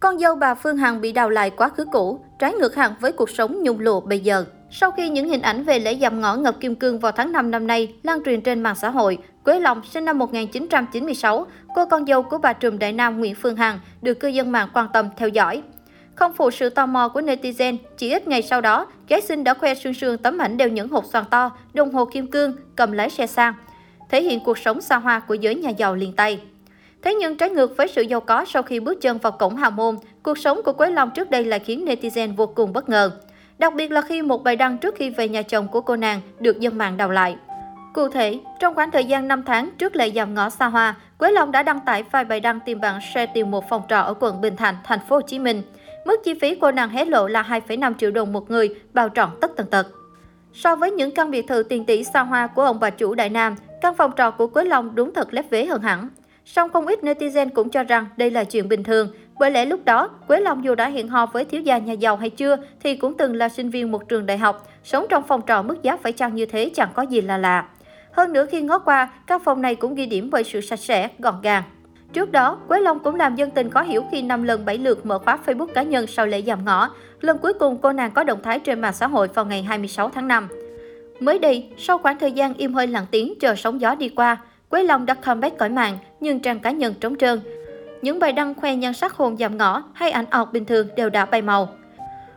Con dâu bà Phương Hằng bị đào lại quá khứ cũ, trái ngược hẳn với cuộc sống nhung lụa bây giờ. Sau khi những hình ảnh về lễ dạm ngõ ngập kim cương vào tháng 5 năm nay lan truyền trên mạng xã hội, Quế Long sinh năm 1996, cô con dâu của bà trùm Đại Nam Nguyễn Phương Hằng được cư dân mạng quan tâm theo dõi. Không phụ sự tò mò của netizen, chỉ ít ngày sau đó, gái xinh đã khoe sương sương tấm ảnh đeo những hộp xoàn to, đồng hồ kim cương, cầm lái xe sang, thể hiện cuộc sống xa hoa của giới nhà giàu liền Tây. Thế nhưng trái ngược với sự giàu có sau khi bước chân vào cổng hào môn, cuộc sống của Quế Long trước đây lại khiến netizen vô cùng bất ngờ. Đặc biệt là khi một bài đăng trước khi về nhà chồng của cô nàng được dân mạng đào lại. Cụ thể, trong khoảng thời gian 5 tháng trước lễ dạm ngõ xa hoa, Quế Long đã đăng tải vài bài đăng tìm bạn share tìm một phòng trọ ở quận Bình Thạnh, thành phố Hồ Chí Minh. Mức chi phí cô nàng hé lộ là 2,5 triệu đồng một người, bao trọn tất tần tật. So với những căn biệt thự tiền tỷ xa hoa của ông bà chủ Đại Nam, căn phòng trọ của Quế Long đúng thật lép vế hơn hẳn. Song không ít netizen cũng cho rằng đây là chuyện bình thường, bởi lẽ lúc đó, Quế Long dù đã hẹn hò với thiếu gia nhà giàu hay chưa thì cũng từng là sinh viên một trường đại học, sống trong phòng trọ mức giá phải chăng như thế chẳng có gì là lạ. Hơn nữa khi ngó qua, các phòng này cũng ghi điểm bởi sự sạch sẽ, gọn gàng. Trước đó, Quế Long cũng làm dân tình khó hiểu khi 5 lần 7 lượt mở khóa Facebook cá nhân sau lễ giảm ngõ. Lần cuối cùng cô nàng có động thái trên mạng xã hội vào ngày 26 tháng 5. Mới đây, sau khoảng thời gian im hơi lặng tiếng chờ sóng gió đi qua, Quế Long đã comeback cõi mạng nhưng trang cá nhân trống trơn. Những bài đăng khoe nhan sắc hồn giảm ngõ hay ảnh ọc bình thường đều đã bay màu.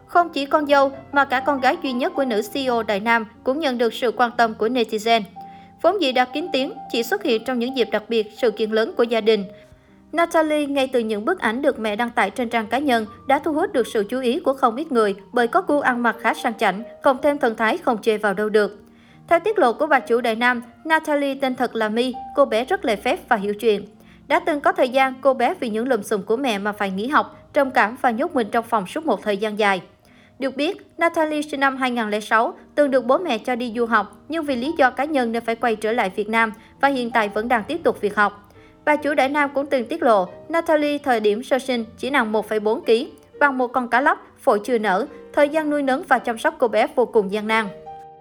Không chỉ con dâu mà cả con gái duy nhất của nữ CEO Đại Nam cũng nhận được sự quan tâm của netizen. Vốn dĩ đã kín tiếng, chỉ xuất hiện trong những dịp đặc biệt, sự kiện lớn của gia đình. Natalie ngay từ những bức ảnh được mẹ đăng tải trên trang cá nhân đã thu hút được sự chú ý của không ít người bởi có gu ăn mặc khá sang chảnh, cộng thêm thần thái không chê vào đâu được. Theo tiết lộ của bà chủ Đại Nam, Natalie tên thật là My, cô bé rất lề phép và hiểu chuyện. Đã từng có thời gian cô bé vì những lùm xùm của mẹ mà phải nghỉ học, trầm cảm và nhốt mình trong phòng suốt một thời gian dài. Được biết, Natalie sinh năm 2006 từng được bố mẹ cho đi du học, nhưng vì lý do cá nhân nên phải quay trở lại Việt Nam và hiện tại vẫn đang tiếp tục việc học. Bà chủ Đại Nam cũng từng tiết lộ, Natalie thời điểm sơ sinh chỉ nặng 1,4 kg, bằng một con cá lóc, phổi chưa nở, thời gian nuôi nấng và chăm sóc cô bé vô cùng gian nan.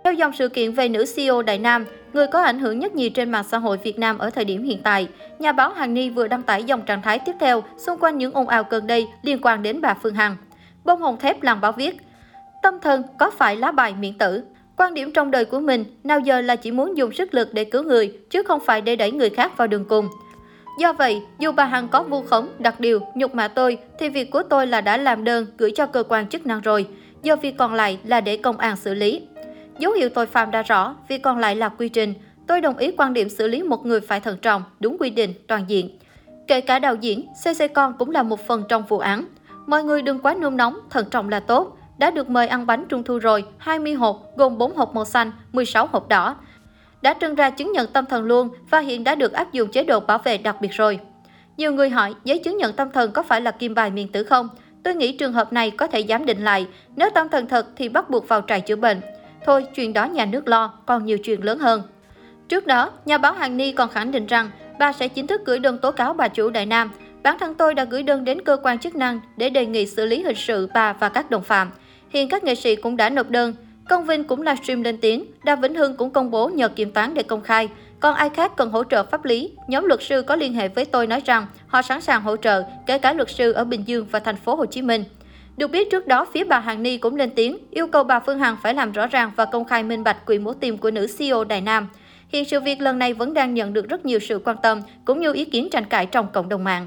Theo dòng sự kiện về nữ CEO Đại Nam, người có ảnh hưởng nhất nhì trên mạng xã hội Việt Nam ở thời điểm hiện tại, nhà báo Hằng Ni vừa đăng tải dòng trạng thái tiếp theo xung quanh những ồn ào gần đây liên quan đến bà Phương Hằng. Bông hồng thép làng báo viết, tâm thần có phải lá bài miễn tử? Quan điểm trong đời của mình nào giờ là chỉ muốn dùng sức lực để cứu người, chứ không phải để đẩy người khác vào đường cùng. Do vậy, dù bà Hằng có vu khống, đặc điều, nhục mạ tôi, thì việc của tôi là đã làm đơn gửi cho cơ quan chức năng rồi. Giờ việc còn lại là để công an xử lý. Dấu hiệu tội phạm đã rõ, việc còn lại là quy trình. Tôi đồng ý quan điểm xử lý một người phải thận trọng, đúng quy định, toàn diện. Kể cả đạo diễn, CC Con cũng là một phần trong vụ án. Mọi người đừng quá nôn nóng, thận trọng là tốt. Đã được mời ăn bánh trung thu rồi, 20 hộp, gồm 4 hộp màu xanh, 16 hộp đỏ. Đã trưng ra chứng nhận tâm thần luôn và hiện đã được áp dụng chế độ bảo vệ đặc biệt rồi. Nhiều người hỏi giấy chứng nhận tâm thần có phải là kim bài miền tử không? Tôi nghĩ trường hợp này có thể giám định lại. Nếu tâm thần thật thì bắt buộc vào trại chữa bệnh. Thôi, chuyện đó nhà nước lo, còn nhiều chuyện lớn hơn. Trước đó, nhà báo Hàng Ni còn khẳng định rằng bà sẽ chính thức gửi đơn tố cáo bà chủ Đại Nam. Bản thân tôi đã gửi đơn đến cơ quan chức năng để đề nghị xử lý hình sự bà và các đồng phạm. Hiện các nghệ sĩ cũng đã nộp đơn. Công Vinh cũng livestream lên tiếng, Đa Vĩnh Hưng cũng công bố nhờ kiểm toán để công khai. Còn ai khác cần hỗ trợ pháp lý, nhóm luật sư có liên hệ với tôi nói rằng họ sẵn sàng hỗ trợ, kể cả luật sư ở Bình Dương và thành phố Hồ Chí Minh. Được biết trước đó, phía bà Hằng Ni cũng lên tiếng yêu cầu bà Phương Hằng phải làm rõ ràng và công khai minh bạch quỹ mổ tim của nữ CEO Đài Nam. Hiện sự việc lần này vẫn đang nhận được rất nhiều sự quan tâm cũng như ý kiến tranh cãi trong cộng đồng mạng.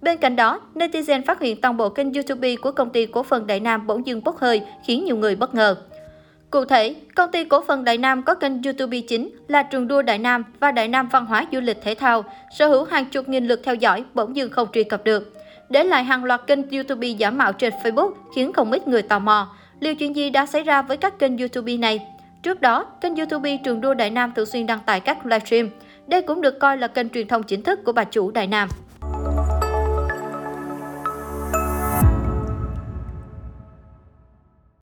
Bên cạnh đó, netizen phát hiện toàn bộ kênh YouTube của công ty cổ phần Đại Nam bỗng dưng bốc hơi, khiến nhiều người bất ngờ. Cụ thể, công ty cổ phần Đại Nam có kênh YouTube chính là Trường đua Đại Nam và Đại Nam Văn hóa Du lịch Thể thao, sở hữu hàng chục nghìn lượt theo dõi bỗng dưng không truy cập được để lại hàng loạt kênh YouTube giả mạo trên Facebook khiến không ít người tò mò. Liệu chuyện gì đã xảy ra với các kênh YouTube này? Trước đó, kênh YouTube Trường đua Đại Nam thường xuyên đăng tải các livestream. Đây cũng được coi là kênh truyền thông chính thức của bà chủ Đại Nam.